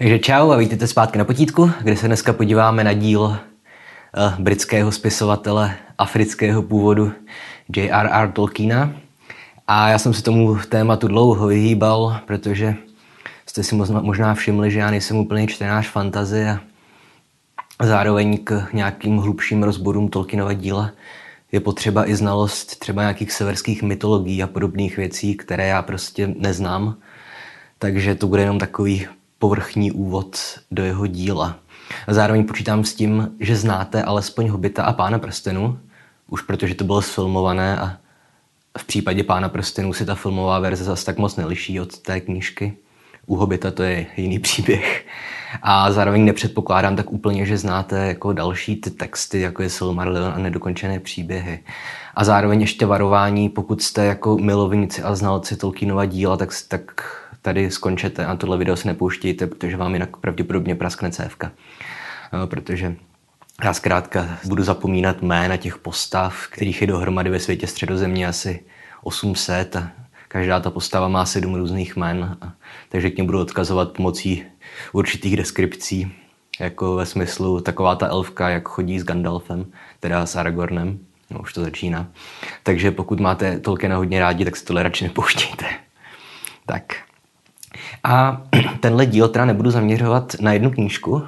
Takže čau a vítejte zpátky na potítku, kde se dneska podíváme na díl uh, britského spisovatele afrického původu J.R.R. Tolkiena. A já jsem se tomu tématu dlouho vyhýbal, protože jste si možná všimli, že já nejsem úplně čtenář fantazie a zároveň k nějakým hlubším rozborům Tolkienova díla je potřeba i znalost třeba nějakých severských mytologií a podobných věcí, které já prostě neznám. Takže to bude jenom takový povrchní úvod do jeho díla. Zároveň počítám s tím, že znáte alespoň Hobita a Pána prstenu, už protože to bylo sfilmované a v případě Pána prstenů se ta filmová verze zase tak moc neliší od té knížky. U Hobita to je jiný příběh. A zároveň nepředpokládám tak úplně, že znáte jako další ty texty, jako je Silmarillion a nedokončené příběhy. A zároveň ještě varování, pokud jste jako milovníci a znalci Tolkienova díla, tak, tak tady skončete a tohle video se nepouštějte, protože vám jinak pravděpodobně praskne cévka. No, protože já zkrátka budu zapomínat jména těch postav, kterých je dohromady ve světě středozemě asi 800 a každá ta postava má sedm různých jmen, a, takže k ním budu odkazovat pomocí určitých deskripcí, jako ve smyslu taková ta elfka, jak chodí s Gandalfem, teda s Aragornem, no už to začíná. Takže pokud máte Tolkiena hodně rádi, tak si tohle radši nepouštějte. Tak. A tenhle díl teda nebudu zaměřovat na jednu knížku,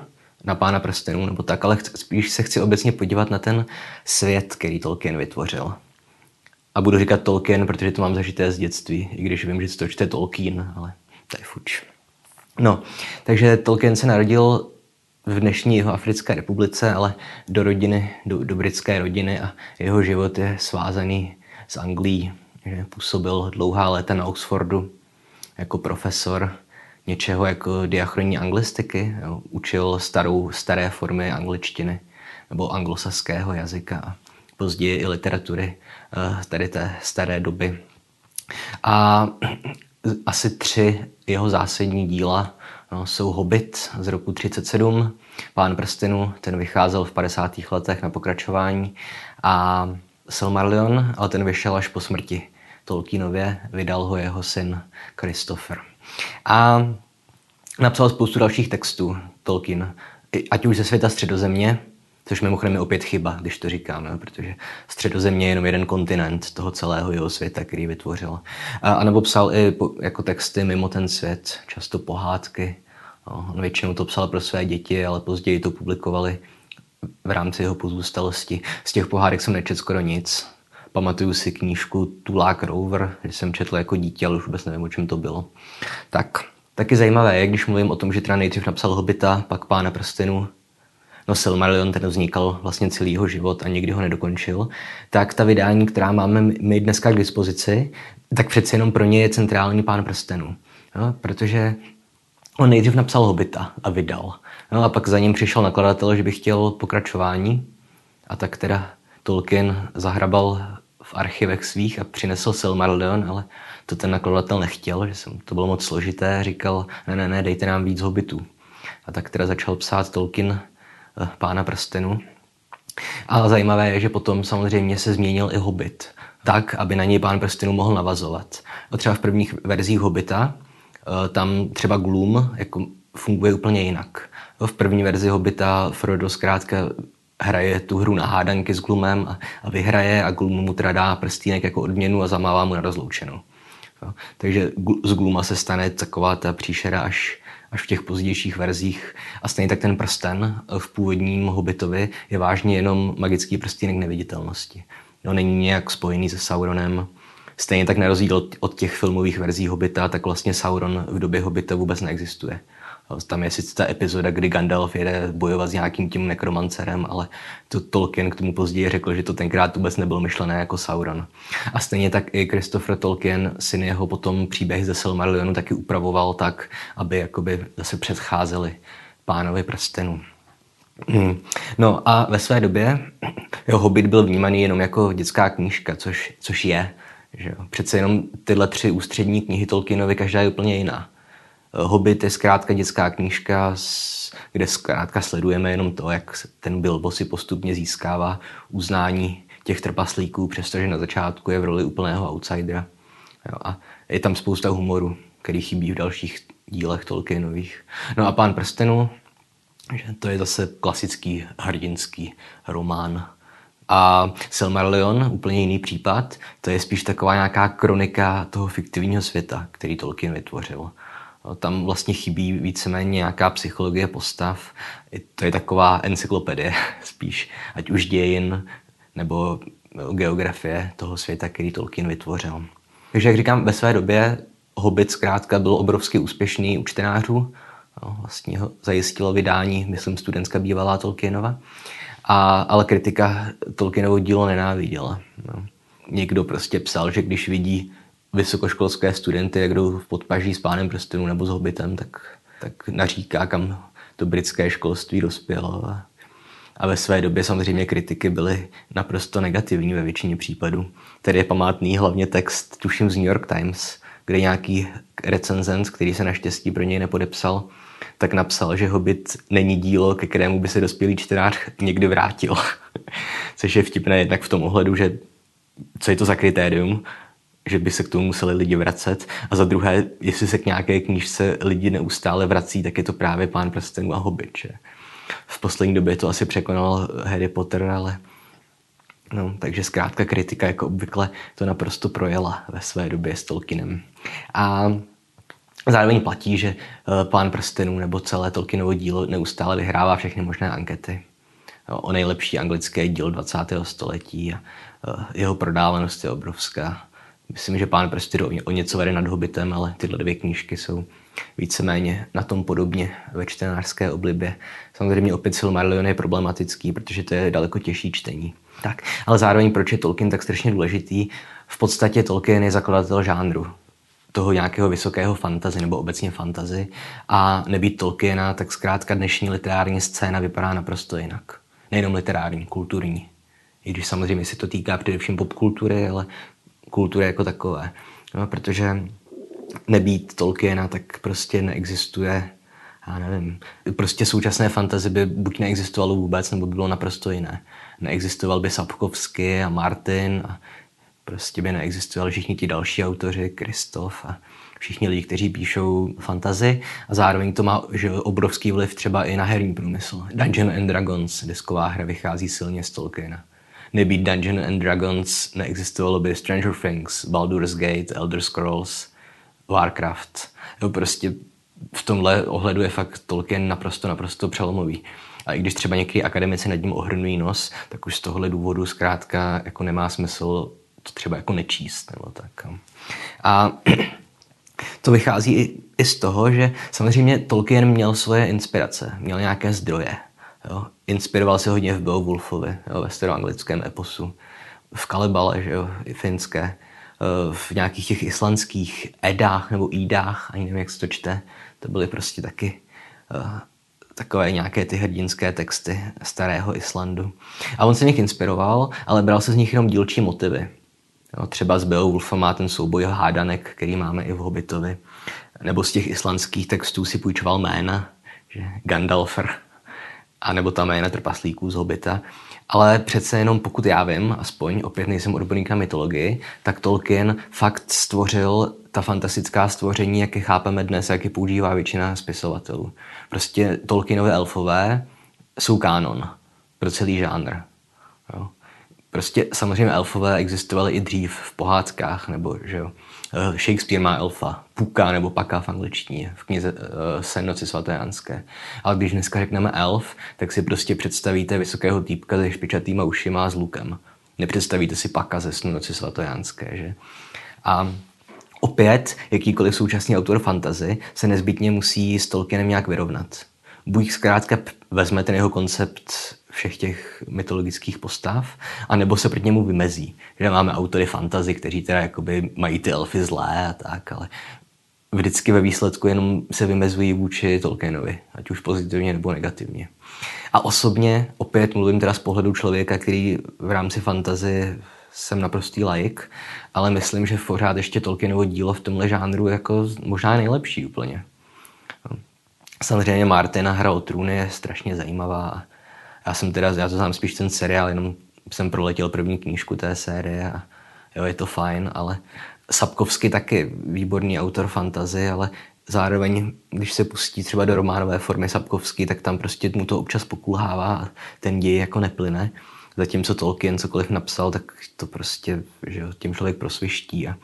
na Pána prstenů nebo tak, ale spíš se chci obecně podívat na ten svět, který Tolkien vytvořil. A budu říkat Tolkien, protože to mám zažité z dětství, i když vím, že to čte Tolkien, ale to je fuč. No, takže Tolkien se narodil v dnešní jeho Africké republice, ale do rodiny, do, do britské rodiny a jeho život je svázaný s Anglií. Působil dlouhá léta na Oxfordu jako profesor něčeho jako diachronní anglistiky. Jo. Učil starou, staré formy angličtiny nebo anglosaského jazyka a později i literatury eh, tady té staré doby. A asi tři jeho zásadní díla no, jsou Hobbit z roku 37, Pán prstenu, ten vycházel v 50. letech na pokračování a Silmarillion, ale ten vyšel až po smrti Tolkienově, vydal ho jeho syn Christopher. A napsal spoustu dalších textů Tolkien, ať už ze světa středozemě, což mimochodem je opět chyba, když to říkáme, protože středozemě je jenom jeden kontinent toho celého jeho světa, který vytvořil. A, nebo psal i jako texty mimo ten svět, často pohádky. No, on většinou to psal pro své děti, ale později to publikovali v rámci jeho pozůstalosti. Z těch pohádek jsem nečetl skoro nic. Pamatuju si knížku Tulák Rover, že jsem četl jako dítě, ale už vůbec nevím, o čem to bylo. Tak, taky zajímavé je, když mluvím o tom, že teda nejdřív napsal Hobita, pak Pána prstenů, no Silmarillion ten vznikal vlastně celý jeho život a nikdy ho nedokončil, tak ta vydání, která máme my dneska k dispozici, tak přeci jenom pro ně je centrální Pán prstenů. No, protože on nejdřív napsal Hobita a vydal. No a pak za ním přišel nakladatel, že by chtěl pokračování a tak teda Tolkien zahrabal archivech svých a přinesl Silmarillion, ale to ten nakladatel nechtěl, že jsem, to bylo moc složité, říkal, ne, ne, ne, dejte nám víc hobitů. A tak teda začal psát Tolkien eh, Pána prstenu. A zajímavé je, že potom samozřejmě se změnil i hobit, tak, aby na něj Pán prstenu mohl navazovat. A třeba v prvních verzích hobita eh, tam třeba Gloom jako funguje úplně jinak. V první verzi hobita Frodo zkrátka hraje tu hru na hádanky s Glumem a, a vyhraje a Glum mu teda dá prstínek jako odměnu a zamává mu na rozloučenou. Jo. Takže z Gluma se stane taková ta příšera až, až v těch pozdějších verzích. A stejně tak ten prsten v původním Hobbitovi je vážně jenom magický prstínek neviditelnosti. No, není nějak spojený se Sauronem. Stejně tak na rozdíl od těch filmových verzí Hobbita, tak vlastně Sauron v době Hobbita vůbec neexistuje. Tam je sice ta epizoda, kdy Gandalf jede bojovat s nějakým tím nekromancerem, ale to Tolkien k tomu později řekl, že to tenkrát vůbec nebylo myšlené jako Sauron. A stejně tak i Christopher Tolkien, syn jeho potom příběhy ze Silmarillionu taky upravoval tak, aby jakoby zase předcházeli pánovi prstenu. Hmm. No a ve své době jeho Hobbit byl vnímaný jenom jako dětská knížka, což, což je. Že jo? Přece jenom tyhle tři ústřední knihy Tolkienovi každá je úplně jiná. Hobbit je zkrátka dětská knížka, kde zkrátka sledujeme jenom to, jak ten Bilbo si postupně získává uznání těch trpaslíků, přestože na začátku je v roli úplného outsidera. Jo, a je tam spousta humoru, který chybí v dalších dílech Tolkienových. No a Pán prstenů, že to je zase klasický hrdinský román. A Silmarillion, úplně jiný případ, to je spíš taková nějaká kronika toho fiktivního světa, který Tolkien vytvořil. Tam vlastně chybí víceméně nějaká psychologie postav. To je taková encyklopedie spíš, ať už dějin nebo geografie toho světa, který Tolkien vytvořil. Takže jak říkám, ve své době Hobbit zkrátka byl obrovsky úspěšný u čtenářů. No, vlastně ho zajistilo vydání, myslím, studentská bývalá Tolkienova. A, ale kritika Tolkienovo dílo nenáviděla. No. Někdo prostě psal, že když vidí vysokoškolské studenty, jak jdou v podpaží s pánem prstenů nebo s Hobbitem, tak, tak naříká, kam to britské školství dospělo. A, a ve své době samozřejmě kritiky byly naprosto negativní ve většině případů. Tady je památný hlavně text, tuším z New York Times, kde nějaký recenzent, který se naštěstí pro něj nepodepsal, tak napsal, že Hobbit není dílo, ke kterému by se dospělý čtenář někdy vrátil. Což je vtipné jednak v tom ohledu, že co je to za kritérium, že by se k tomu museli lidi vracet. A za druhé, jestli se k nějaké knížce lidi neustále vrací, tak je to právě Pán prstenů a Hobbit. Že? V poslední době to asi překonal Harry Potter, ale No, takže zkrátka kritika jako obvykle to naprosto projela ve své době s Tolkienem. A zároveň platí, že eh, Pán prstenů nebo celé Tolkienovo dílo neustále vyhrává všechny možné ankety o nejlepší anglické dílo 20. století a eh, jeho prodávanost je obrovská. Myslím, že Pán prstenů o něco vede nad Hobbitem, ale tyhle dvě knížky jsou víceméně na tom podobně ve čtenářské oblibě. Samozřejmě opět Silmarillion je problematický, protože to je daleko těžší čtení. Tak, ale zároveň proč je Tolkien tak strašně důležitý? V podstatě Tolkien je zakladatel žánru toho nějakého vysokého fantazy nebo obecně fantazy a nebýt Tolkiena, tak zkrátka dnešní literární scéna vypadá naprosto jinak. Nejenom literární, kulturní. I když samozřejmě se to týká především popkultury, ale kultury jako takové. No, protože nebýt Tolkiena, tak prostě neexistuje já nevím, prostě současné fantazy by buď neexistovalo vůbec, nebo by bylo naprosto jiné. Neexistoval by Sapkovsky a Martin a prostě by neexistovali všichni ti další autoři, Kristof a všichni lidi, kteří píšou fantazy a zároveň to má že obrovský vliv třeba i na herní průmysl. Dungeon and Dragons, disková hra, vychází silně z Tolkiena. Nebýt Dungeon and Dragons, neexistovalo by Stranger Things, Baldur's Gate, Elder Scrolls, Warcraft. Jo, prostě v tomhle ohledu je fakt Tolkien naprosto, naprosto přelomový. A i když třeba někteří akademici nad ním ohrnují nos, tak už z tohohle důvodu zkrátka jako nemá smysl to třeba jako nečíst nebo tak. A to vychází i, i z toho, že samozřejmě Tolkien měl svoje inspirace, měl nějaké zdroje. Jo. Inspiroval se hodně v Beowulfovi, jo, ve staroanglickém eposu, v Kalebale, že jo, i finské, eh, v nějakých těch islandských edách nebo ídách, ani nevím, jak se to čte, to byly prostě taky uh, takové nějaké ty hrdinské texty starého Islandu. A on se nich inspiroval, ale bral se z nich jenom dílčí motivy. Jo, třeba z Beowulfa má ten souboj hádanek, který máme i v Hobbitovi. Nebo z těch islandských textů si půjčoval jména, že Gandalfer, a nebo ta jména trpaslíků z Hobita. Ale přece jenom pokud já vím, aspoň opět nejsem odborník na mytologii, tak Tolkien fakt stvořil ta fantastická stvoření, jak je chápeme dnes, jak je používá většina spisovatelů. Prostě Tolkienové elfové jsou kánon pro celý žánr. Prostě samozřejmě elfové existovaly i dřív v pohádkách, nebo že jo. Eh, Shakespeare má elfa, puka nebo paka v angličtině, v knize uh, Sen noci svatojánské. Ale když dneska řekneme elf, tak si prostě představíte vysokého týpka se špičatýma ušima a s lukem. Nepředstavíte si paka ze snu noci svatojánské, že? A opět, jakýkoliv současný autor fantazy se nezbytně musí s Tolkienem nějak vyrovnat. Buď zkrátka vezme ten jeho koncept všech těch mytologických postav, anebo se proti němu vymezí. Že máme autory fantazy, kteří teda jakoby mají ty elfy zlé a tak, ale vždycky ve výsledku jenom se vymezují vůči Tolkienovi, ať už pozitivně nebo negativně. A osobně, opět mluvím teda z pohledu člověka, který v rámci fantazy jsem naprostý laik, ale myslím, že pořád ještě Tolkienovo dílo v tomhle žánru jako možná nejlepší úplně. Samozřejmě Martina hra o trůny je strašně zajímavá. Já jsem teda, já to znám spíš ten seriál, jenom jsem proletěl první knížku té série a jo, je to fajn, ale Sapkovsky taky výborný autor fantazy, ale zároveň, když se pustí třeba do románové formy Sapkovský, tak tam prostě mu to občas pokulhává a ten děj jako neplyne. Zatímco Tolkien cokoliv napsal, tak to prostě že tím člověk prosviští. A,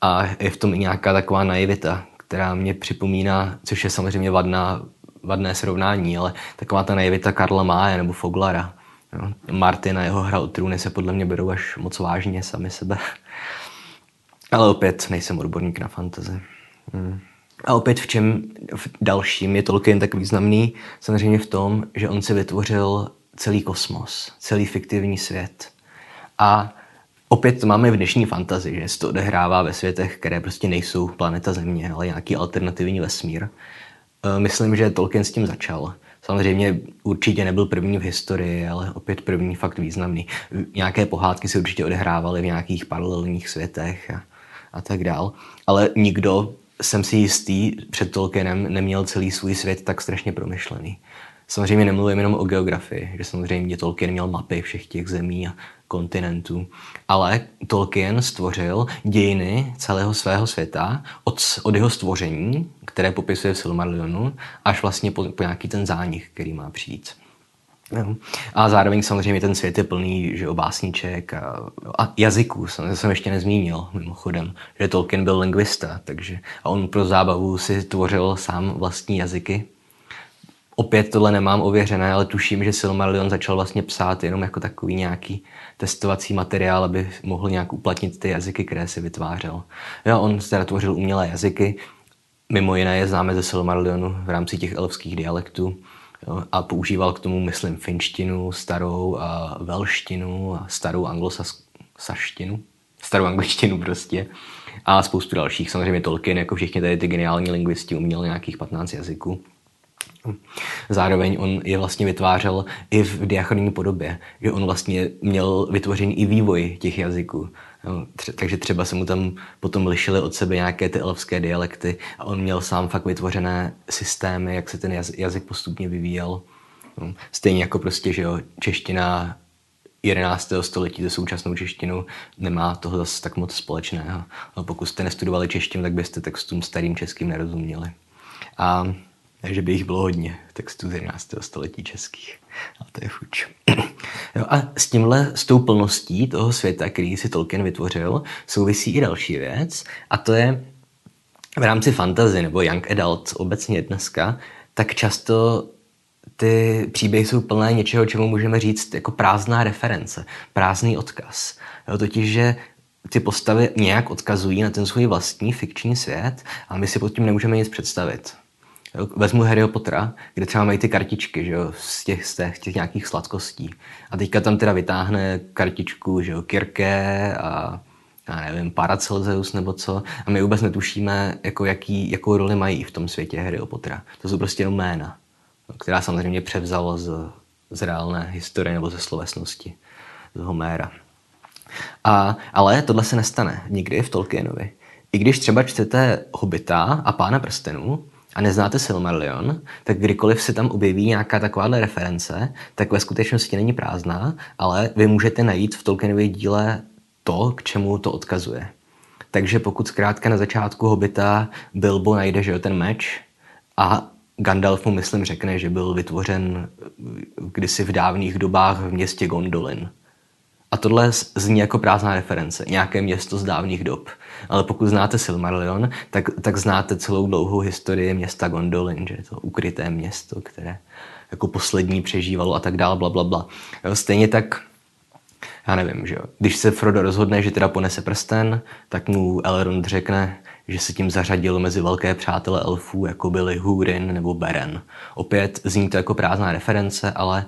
a je v tom i nějaká taková naivita, která mě připomíná, což je samozřejmě vadná, vadné srovnání, ale taková ta naivita Karla Máje nebo Foglara. Jo. Martin a jeho hra o trůny se podle mě berou až moc vážně sami sebe. Ale opět nejsem odborník na fantasy. Hmm. A opět v čem v dalším je Tolkien tak významný? Samozřejmě v tom, že on si vytvořil celý kosmos, celý fiktivní svět. A opět to máme v dnešní fantazi, že se to odehrává ve světech, které prostě nejsou planeta Země, ale nějaký alternativní vesmír. E, myslím, že Tolkien s tím začal. Samozřejmě určitě nebyl první v historii, ale opět první fakt významný. Nějaké pohádky se určitě odehrávaly v nějakých paralelních světech a, a tak dál. Ale nikdo, jsem si jistý, před Tolkienem neměl celý svůj svět tak strašně promyšlený. Samozřejmě nemluvím jenom o geografii, že samozřejmě Tolkien měl mapy všech těch zemí a kontinentů, ale Tolkien stvořil dějiny celého svého světa od, od jeho stvoření, které popisuje v Silmarillionu, až vlastně po, po nějaký ten zánik, který má přijít. A zároveň samozřejmě ten svět je plný že, básniček a, a jazyků. Jsem, jsem ještě nezmínil mimochodem, že Tolkien byl lingvista, takže a on pro zábavu si tvořil sám vlastní jazyky Opět tohle nemám ověřené, ale tuším, že Silmarillion začal vlastně psát jenom jako takový nějaký testovací materiál, aby mohl nějak uplatnit ty jazyky, které si vytvářel. Jo, on teda tvořil umělé jazyky, mimo jiné je známe ze Silmarillionu v rámci těch elfských dialektů jo, a používal k tomu, myslím, finštinu, starou a velštinu a starou anglosaštinu, starou angličtinu prostě a spoustu dalších. Samozřejmě Tolkien, jako všichni tady ty geniální lingvisti, uměl nějakých 15 jazyků. Zároveň on je vlastně vytvářel i v diachronní podobě, že on vlastně měl vytvořený i vývoj těch jazyků. takže třeba se mu tam potom lišily od sebe nějaké ty elfské dialekty a on měl sám fakt vytvořené systémy, jak se ten jazyk postupně vyvíjel. Stejně jako prostě, že jo, čeština 11. století se současnou češtinou nemá toho zase tak moc společného. Pokud jste nestudovali češtinu, tak byste textům starým českým nerozuměli. A takže by jich bylo hodně textů z 11. století českých. A to je fuč. jo, a s tímhle, s tou plností toho světa, který si Tolkien vytvořil, souvisí i další věc, a to je v rámci fantasy nebo young adult obecně dneska, tak často ty příběhy jsou plné něčeho, čemu můžeme říct jako prázdná reference, prázdný odkaz. Jo, totiž, že ty postavy nějak odkazují na ten svůj vlastní fikční svět a my si pod tím nemůžeme nic představit. Vezmu Harryho Pottera, kde třeba mají ty kartičky, že jo, z těch, z těch, těch nějakých sladkostí. A teďka tam teda vytáhne kartičku, že jo, Kirke a já nevím, Paracelsus nebo co. A my vůbec netušíme, jako jaký, jakou roli mají v tom světě Harryho Pottera. To jsou prostě jenom jména, která samozřejmě převzalo z, z reálné historie nebo ze slovesnosti, z Homéra. A, ale tohle se nestane nikdy v Tolkienovi. I když třeba čtete Hobita a Pána prstenů, a neznáte Silmarillion, tak kdykoliv se tam objeví nějaká takováhle reference, tak ve skutečnosti není prázdná, ale vy můžete najít v Tolkienově díle to, k čemu to odkazuje. Takže pokud zkrátka na začátku Hobita Bilbo najde, že jo, ten meč a Gandalf mu, myslím, řekne, že byl vytvořen kdysi v dávných dobách v městě Gondolin. A tohle zní jako prázdná reference, nějaké město z dávných dob. Ale pokud znáte Silmarillion, tak, tak znáte celou dlouhou historii města Gondolin, že je to ukryté město, které jako poslední přežívalo a tak dál, bla, bla, bla. Jo, stejně tak já nevím, že jo. Když se Frodo rozhodne, že teda ponese prsten, tak mu Elrond řekne, že se tím zařadil mezi velké přátele elfů, jako byli Húrin nebo Beren. Opět zní to jako prázdná reference, ale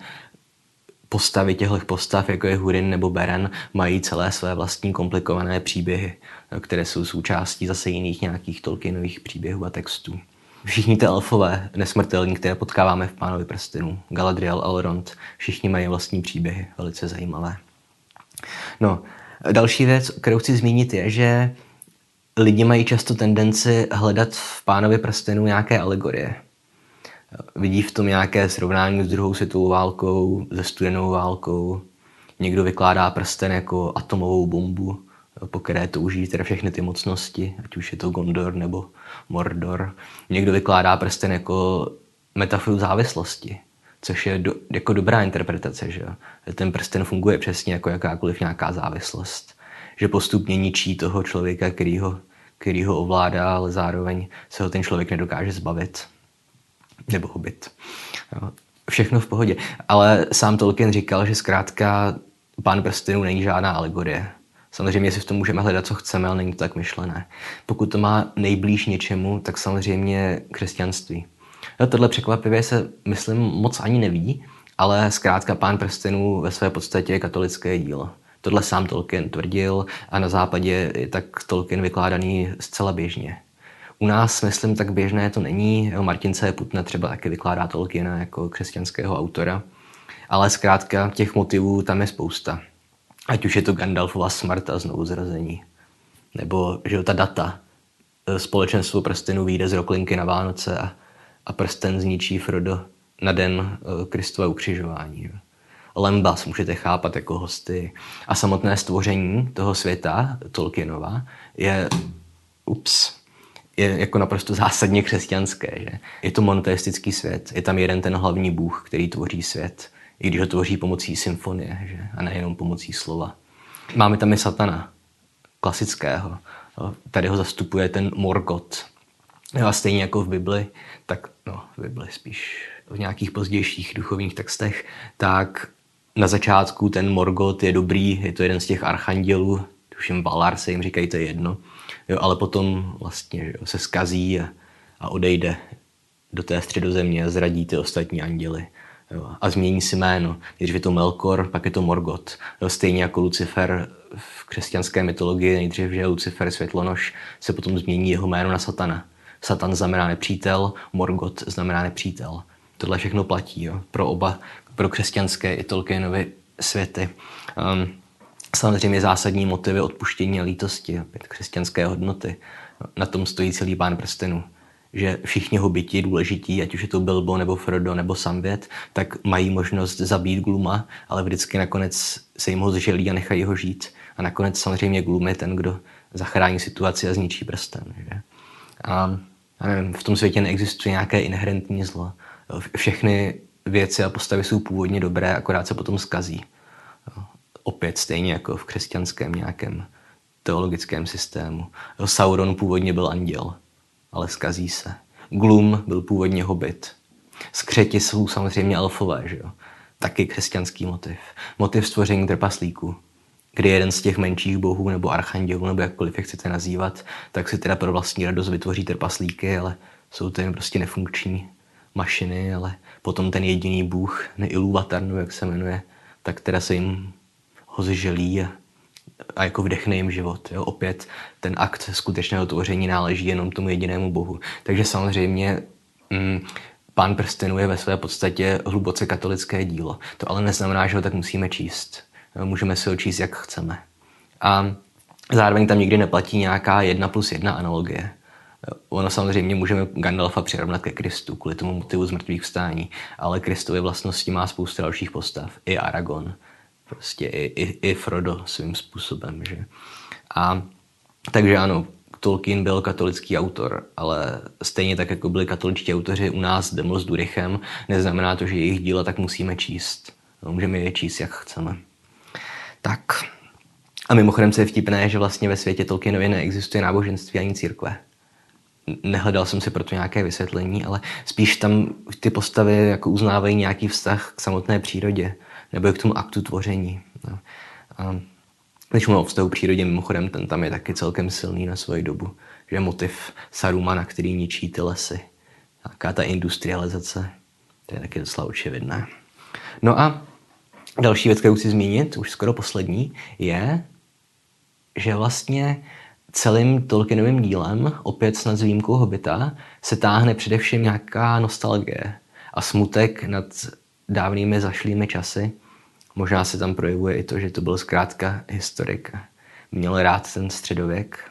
postavy těchto postav, jako je Hurin nebo Beren, mají celé své vlastní komplikované příběhy, které jsou součástí zase jiných nějakých Tolkienových příběhů a textů. Všichni ty elfové nesmrtelní, které potkáváme v Pánovi prstenu, Galadriel, Elrond, všichni mají vlastní příběhy, velice zajímavé. No, další věc, kterou chci zmínit, je, že lidi mají často tendenci hledat v Pánovi prstenu nějaké alegorie vidí v tom nějaké srovnání s druhou světovou válkou, se studenou válkou. Někdo vykládá prsten jako atomovou bombu, po které touží teda všechny ty mocnosti, ať už je to Gondor nebo Mordor. Někdo vykládá prsten jako metaforu závislosti, což je do, jako dobrá interpretace, že ten prsten funguje přesně jako jakákoliv nějaká závislost. Že postupně ničí toho člověka, který ho, který ho ovládá, ale zároveň se ho ten člověk nedokáže zbavit. Nebo hobit. Všechno v pohodě. Ale sám Tolkien říkal, že zkrátka pán prstenů není žádná alegorie. Samozřejmě si v tom můžeme hledat, co chceme, ale není to tak myšlené. Pokud to má nejblíž něčemu, tak samozřejmě křesťanství. No, tohle překvapivě se, myslím, moc ani neví, ale zkrátka Pán prstenů ve své podstatě je katolické dílo. Tohle sám Tolkien tvrdil a na západě je tak Tolkien vykládaný zcela běžně. U nás, myslím, tak běžné to není. Martin C. Putna třeba taky vykládá Tolkiena jako křesťanského autora. Ale zkrátka těch motivů tam je spousta. Ať už je to Gandalfova smrt a znovu zrození. Nebo že ta data. Společenstvo prstenů vyjde z Roklinky na Vánoce a a prsten zničí Frodo na den eh, Kristova ukřižování. Lembas můžete chápat jako hosty. A samotné stvoření toho světa, Tolkienova, je, ups, je jako naprosto zásadně křesťanské. Že? Je to monoteistický svět, je tam jeden ten hlavní bůh, který tvoří svět, i když ho tvoří pomocí symfonie, že? a nejenom pomocí slova. Máme tam i satana, klasického. Tady ho zastupuje ten Morgoth. A stejně jako v Bibli, tak no, v Bibli spíš v nějakých pozdějších duchovních textech, tak na začátku ten Morgot je dobrý, je to jeden z těch archandělů, tuším Valar se jim říkají, to je jedno, jo, ale potom vlastně jo, se skazí a, a odejde do té středozemě a zradí ty ostatní anděly. Jo, a změní si jméno. Když je to Melkor, pak je to Morgot. Jo, stejně jako Lucifer v křesťanské mytologii, nejdřív, že Lucifer světlonož, se potom změní jeho jméno na Satana. Satan znamená nepřítel, Morgot znamená nepřítel. Tohle všechno platí jo? pro oba, pro křesťanské i Tolkienovy světy. Um, samozřejmě zásadní motivy odpuštění a lítosti, opět křesťanské hodnoty. Na tom stojí celý pán prstenů že všichni hobiti důležití, ať už je to Bilbo nebo Frodo nebo Samvět, tak mají možnost zabít Gluma, ale vždycky nakonec se jim ho zželí a nechají ho žít. A nakonec samozřejmě Glum je ten, kdo zachrání situaci a zničí prsten. Že? A já nevím, v tom světě neexistuje nějaké inherentní zlo. Všechny věci a postavy jsou původně dobré, akorát se potom skazí. Opět stejně jako v křesťanském nějakém teologickém systému. Sauron původně byl anděl, ale skazí se. Glum byl původně hobit. Skřeti jsou samozřejmě elfové, že jo? Taky křesťanský motiv. Motiv stvoření trpaslíků kdy jeden z těch menších bohů nebo archandělů, nebo jakkoliv je chcete nazývat, tak si teda pro vlastní radost vytvoří trpaslíky, ale jsou to jen prostě nefunkční mašiny, ale potom ten jediný bůh, Neilúvatar, jak se jmenuje, tak teda se jim ho zželí a, a jako vdechne jim život. Jo? Opět ten akt skutečného tvoření náleží jenom tomu jedinému bohu. Takže samozřejmě mm, Pán prstenů je ve své podstatě hluboce katolické dílo. To ale neznamená, že ho tak musíme číst můžeme si ho číst, jak chceme. A zároveň tam nikdy neplatí nějaká jedna plus jedna analogie. Ono samozřejmě můžeme Gandalfa přirovnat ke Kristu kvůli tomu motivu zmrtvých vstání, ale Kristovy vlastnosti má spousta dalších postav. I Aragon, prostě i, i, i Frodo svým způsobem. Že? A takže ano, Tolkien byl katolický autor, ale stejně tak, jako byli katoličtí autoři u nás Deml s Durichem, neznamená to, že jejich díla tak musíme číst. No, můžeme je číst, jak chceme. Tak. A mimochodem, co je vtipné, že vlastně ve světě Tolkienově neexistuje náboženství ani církve. Nehledal jsem si proto nějaké vysvětlení, ale spíš tam ty postavy jako uznávají nějaký vztah k samotné přírodě nebo k tomu aktu tvoření. No. A když mluvím o vztahu přírodě, mimochodem ten tam je taky celkem silný na svoji dobu. Že motiv Sarumana, který ničí ty lesy. Taká ta industrializace, to je taky docela očividné. No a Další věc, kterou chci zmínit, už skoro poslední, je, že vlastně celým Tolkienovým dílem, opět snad s výjimkou Hobita, se táhne především nějaká nostalgie a smutek nad dávnými zašlými časy. Možná se tam projevuje i to, že to byl zkrátka historik. Měl rád ten středověk.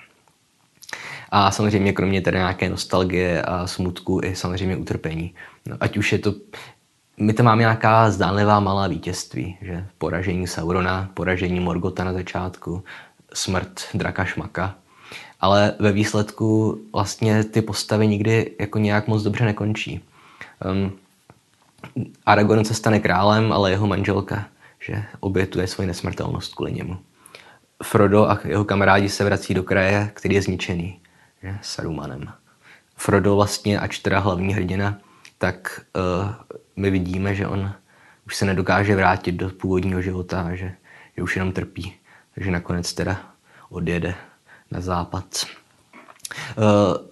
A samozřejmě kromě tedy nějaké nostalgie a smutku i samozřejmě utrpení. No, ať už je to my tam máme nějaká zdánlivá malá vítězství, že poražení Saurona, poražení Morgota na začátku, smrt draka Šmaka. Ale ve výsledku vlastně ty postavy nikdy jako nějak moc dobře nekončí. Um, Aragorn se stane králem, ale jeho manželka, že obětuje svoji nesmrtelnost kvůli němu. Frodo a jeho kamarádi se vrací do kraje, který je zničený, že, Sarumanem. Frodo vlastně, ač teda hlavní hrdina, tak uh, my vidíme, že on už se nedokáže vrátit do původního života a že, že už jenom trpí. Takže nakonec teda odjede na západ. Uh,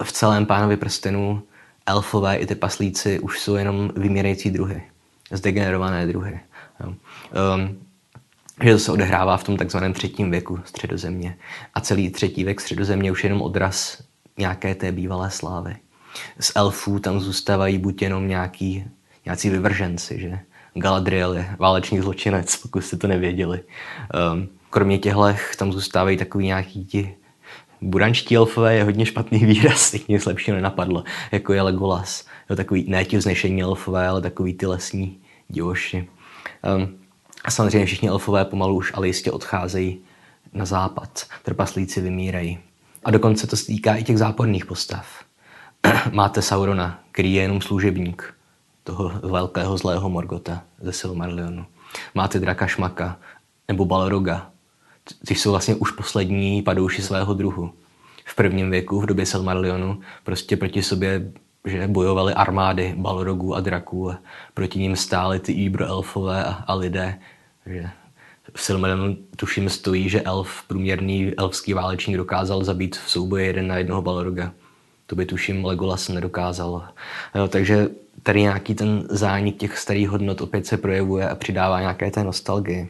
v celém pánovi prstenů elfové i ty paslíci už jsou jenom vymírající druhy. Zdegenerované druhy. Um, že to se odehrává v tom takzvaném třetím věku středozemě. A celý třetí věk středozemě už je jenom odraz nějaké té bývalé slávy. Z elfů tam zůstávají buď jenom nějaký, nějací vyvrženci, že Galadriel je válečný zločinec, pokud jste to nevěděli. Um, kromě těchto tam zůstávají takový nějaký ti burančtí elfové je hodně špatný výraz, teď nic lepšího nenapadlo, jako je Legolas. Jo, takový, ne ti vznešení elfové, ale takový ty lesní divoši. Um, a samozřejmě všichni elfové pomalu už ale jistě odcházejí na západ. Trpaslíci vymírají. A dokonce to se týká i těch záporných postav. Máte Saurona, který je jenom služebník toho velkého zlého Morgota ze Silmarillionu. Máte Draka Šmaka nebo Balroga, což jsou vlastně už poslední padouši svého druhu. V prvním věku, v době Silmarillionu, prostě proti sobě že bojovali armády Balrogů a draků proti ním stály ty Ibro elfové a, a lidé. Že v Silmarillionu tuším stojí, že elf, průměrný elfský válečník dokázal zabít v souboji jeden na jednoho Balroga. To by tuším Legolas nedokázal. Jo, takže tady nějaký ten zánik těch starých hodnot opět se projevuje a přidává nějaké té nostalgii.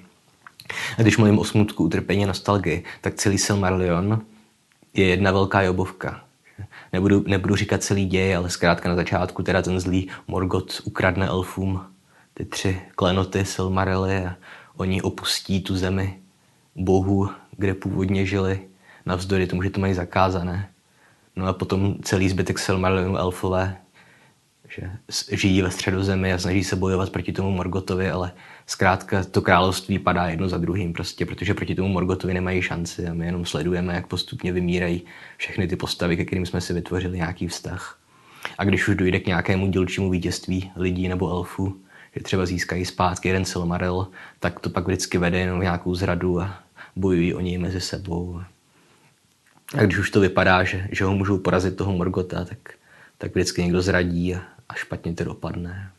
A když mluvím o smutku, utrpení, nostalgii, tak celý Silmarillion je jedna velká jobovka. Nebudu, nebudu říkat celý děj, ale zkrátka na začátku teda ten zlý Morgot ukradne elfům ty tři klenoty Silmarily a oni opustí tu zemi bohu, kde původně žili, navzdory tomu, že to mají zakázané. No a potom celý zbytek Silmarillonu elfové že žijí ve středozemi a snaží se bojovat proti tomu Morgotovi, ale zkrátka to království padá jedno za druhým prostě, protože proti tomu Morgotovi nemají šanci a my jenom sledujeme, jak postupně vymírají všechny ty postavy, ke kterým jsme si vytvořili nějaký vztah. A když už dojde k nějakému dílčímu vítězství lidí nebo elfů, že třeba získají zpátky jeden Silmaril, tak to pak vždycky vede jenom nějakou zradu a bojují oni mezi sebou. A když už to vypadá, že, že ho můžou porazit toho Morgota, tak, tak vždycky někdo zradí a, a špatně to dopadne.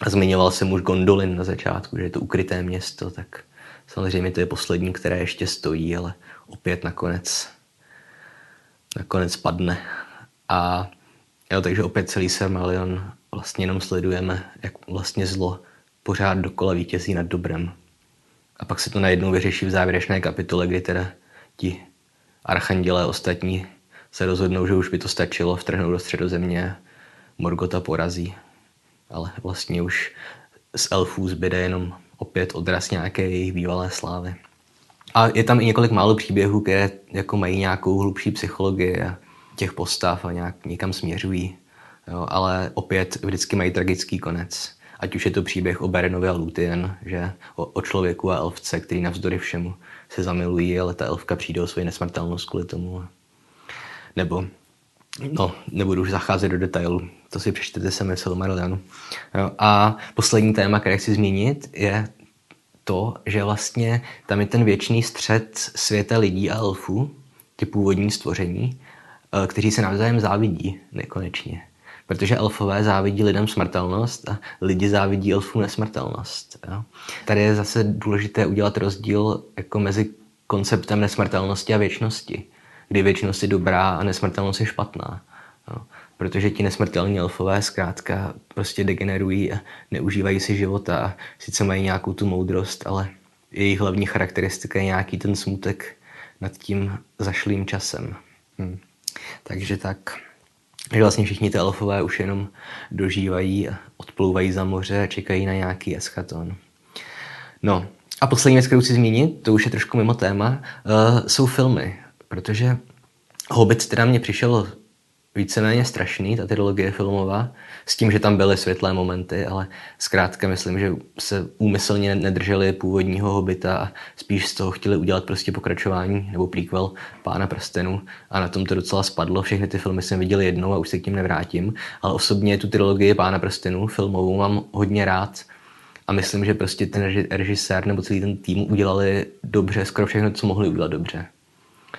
A zmiňoval jsem už Gondolin na začátku, že je to ukryté město, tak samozřejmě to je poslední, které ještě stojí, ale opět nakonec, nakonec padne. A jo, takže opět celý Sermalion vlastně jenom sledujeme, jak vlastně zlo pořád dokola vítězí nad dobrem. A pak se to najednou vyřeší v závěrečné kapitole, kdy teda ti archandělé ostatní se rozhodnou, že už by to stačilo vtrhnout do středozemě Morgota porazí. Ale vlastně už z elfů zbyde jenom opět odraz nějaké jejich bývalé slávy. A je tam i několik málo příběhů, které jako mají nějakou hlubší psychologii těch postav a nějak někam směřují. Jo, ale opět vždycky mají tragický konec. Ať už je to příběh o Berenovi a Lutien, že o, o člověku a elfce, který navzdory všemu se zamilují, ale ta elfka přijde o svoji nesmrtelnost kvůli tomu. Nebo No, nebudu už zacházet do detailů, to si přečtete sami v Silmarillionu. A poslední téma, které chci zmínit, je to, že vlastně tam je ten věčný střed světa lidí a elfů, ty původní stvoření, eh, kteří se navzájem závidí nekonečně. Protože elfové závidí lidem smrtelnost a lidi závidí elfům nesmrtelnost. Jo? Tady je zase důležité udělat rozdíl jako mezi konceptem nesmrtelnosti a věčnosti kdy většinost je dobrá a nesmrtelnost je špatná. No. Protože ti nesmrtelní elfové zkrátka prostě degenerují a neužívají si života a sice mají nějakou tu moudrost, ale jejich hlavní charakteristika je nějaký ten smutek nad tím zašlým časem. Hm. Takže tak, že vlastně všichni ty elfové už jenom dožívají a odplouvají za moře a čekají na nějaký eschaton. No, a poslední věc, kterou chci zmínit, to už je trošku mimo téma, uh, jsou filmy protože Hobbit teda mě přišel víceméně strašný, ta trilogie filmová, s tím, že tam byly světlé momenty, ale zkrátka myslím, že se úmyslně nedrželi původního hobita a spíš z toho chtěli udělat prostě pokračování nebo prequel Pána prstenů a na tom to docela spadlo. Všechny ty filmy jsem viděl jednou a už se k tím nevrátím, ale osobně tu trilogii Pána prstenů filmovou mám hodně rád a myslím, že prostě ten režisér nebo celý ten tým udělali dobře, skoro všechno, co mohli udělat dobře.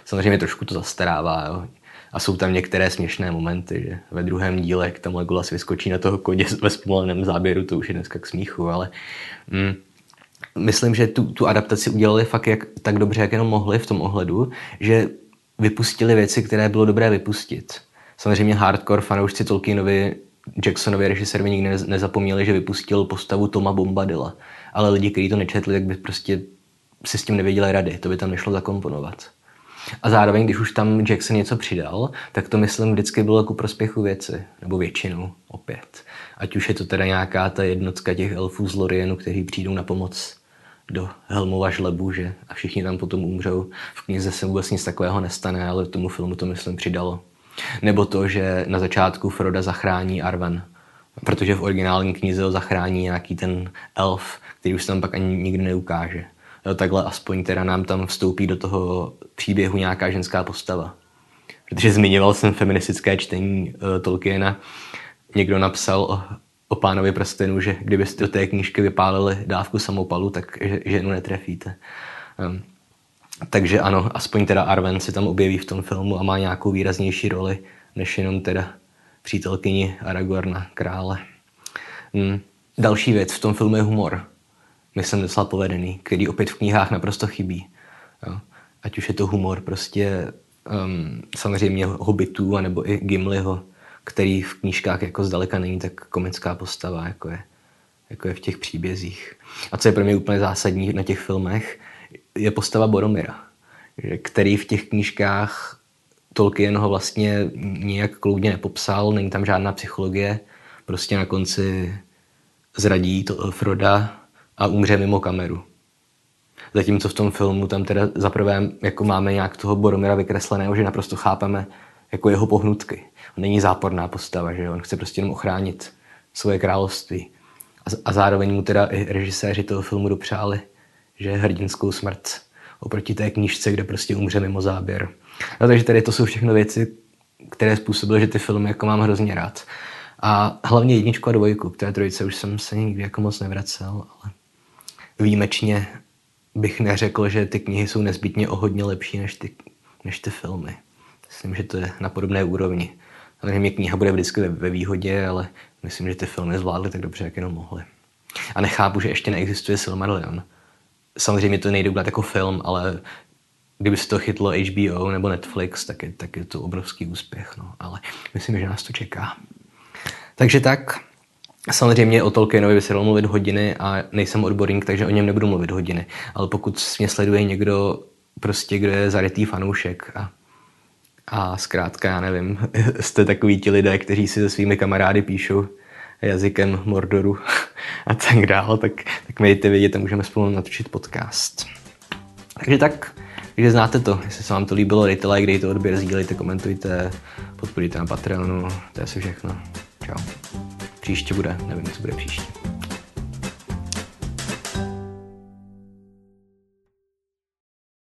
Samozřejmě trošku to zastarává, jo. A jsou tam některé směšné momenty, že ve druhém díle, jak tam Legolas vyskočí na toho koně ve zpomaleném záběru, to už je dneska k smíchu, ale mm, myslím, že tu, tu adaptaci udělali fakt jak, tak dobře, jak jenom mohli v tom ohledu, že vypustili věci, které bylo dobré vypustit. Samozřejmě hardcore fanoušci Tolkienovi Jacksonovi režisérovi nikdy nezapomněli, že vypustil postavu Toma Bombadilla. Ale lidi, kteří to nečetli, tak by prostě si s tím nevěděli rady. To by tam nešlo zakomponovat. A zároveň, když už tam Jackson něco přidal, tak to myslím vždycky bylo ku prospěchu věci, nebo většinu opět. Ať už je to teda nějaká ta jednotka těch elfů z Lorienu, kteří přijdou na pomoc do Helmova žlebu, že a všichni tam potom umřou. V knize se vůbec nic takového nestane, ale tomu filmu to myslím přidalo. Nebo to, že na začátku Froda zachrání Arwen, protože v originální knize ho zachrání nějaký ten elf, který už se tam pak ani nikdy neukáže. Takhle aspoň teda nám tam vstoupí do toho příběhu nějaká ženská postava. Protože zmiňoval jsem feministické čtení uh, Tolkiena. Někdo napsal o, o pánovi prstenu, že kdybyste do té knížky vypálili dávku samopalu, tak ženu netrefíte. Um, takže ano, aspoň teda Arwen se tam objeví v tom filmu a má nějakou výraznější roli, než jenom teda přítelkyni Aragorna, krále. Hmm. Další věc v tom filmu je humor myslím, docela povedený, který opět v knihách naprosto chybí. Jo. Ať už je to humor prostě um, samozřejmě Hobbitů, anebo i Gimliho, který v knížkách jako zdaleka není tak komická postava, jako je, jako je v těch příbězích. A co je pro mě úplně zásadní na těch filmech, je postava Boromira, který v těch knížkách Tolkien ho vlastně nijak kloudně nepopsal, není tam žádná psychologie, prostě na konci zradí to Froda a umře mimo kameru. Zatímco v tom filmu tam teda zaprvé jako máme nějak toho Boromira vykresleného, že naprosto chápeme jako jeho pohnutky. On není záporná postava, že on chce prostě jenom ochránit svoje království. A, a zároveň mu teda i režiséři toho filmu dopřáli, že hrdinskou smrt oproti té knížce, kde prostě umře mimo záběr. No, takže tady to jsou všechno věci, které způsobily, že ty filmy jako mám hrozně rád. A hlavně jedničku a dvojku, které trojice už jsem se nikdy jako moc nevracel, ale výjimečně bych neřekl, že ty knihy jsou nezbytně o hodně lepší než ty, než ty filmy. Myslím, že to je na podobné úrovni. mě kniha bude vždycky ve, ve výhodě, ale myslím, že ty filmy zvládly tak dobře, jak jenom mohly. A nechápu, že ještě neexistuje Silmarillion. Samozřejmě to nejde udělat jako film, ale kdyby se to chytlo HBO nebo Netflix, tak je, tak je to obrovský úspěch. No. Ale myslím, že nás to čeká. Takže tak, Samozřejmě o Tolkienovi by se dalo mluvit hodiny a nejsem odborník, takže o něm nebudu mluvit hodiny. Ale pokud mě sleduje někdo, prostě, kdo je zarytý fanoušek a, a zkrátka, já nevím, jste takový ti lidé, kteří si se svými kamarády píšou jazykem Mordoru a tak dál, tak, tak mi dejte vědět a můžeme spolu natočit podcast. Takže tak, takže znáte to. Jestli se vám to líbilo, dejte like, dejte odběr, sdílejte, komentujte, podporíte na Patreonu, to je asi všechno. Čau příště bude, nevím, co bude příště.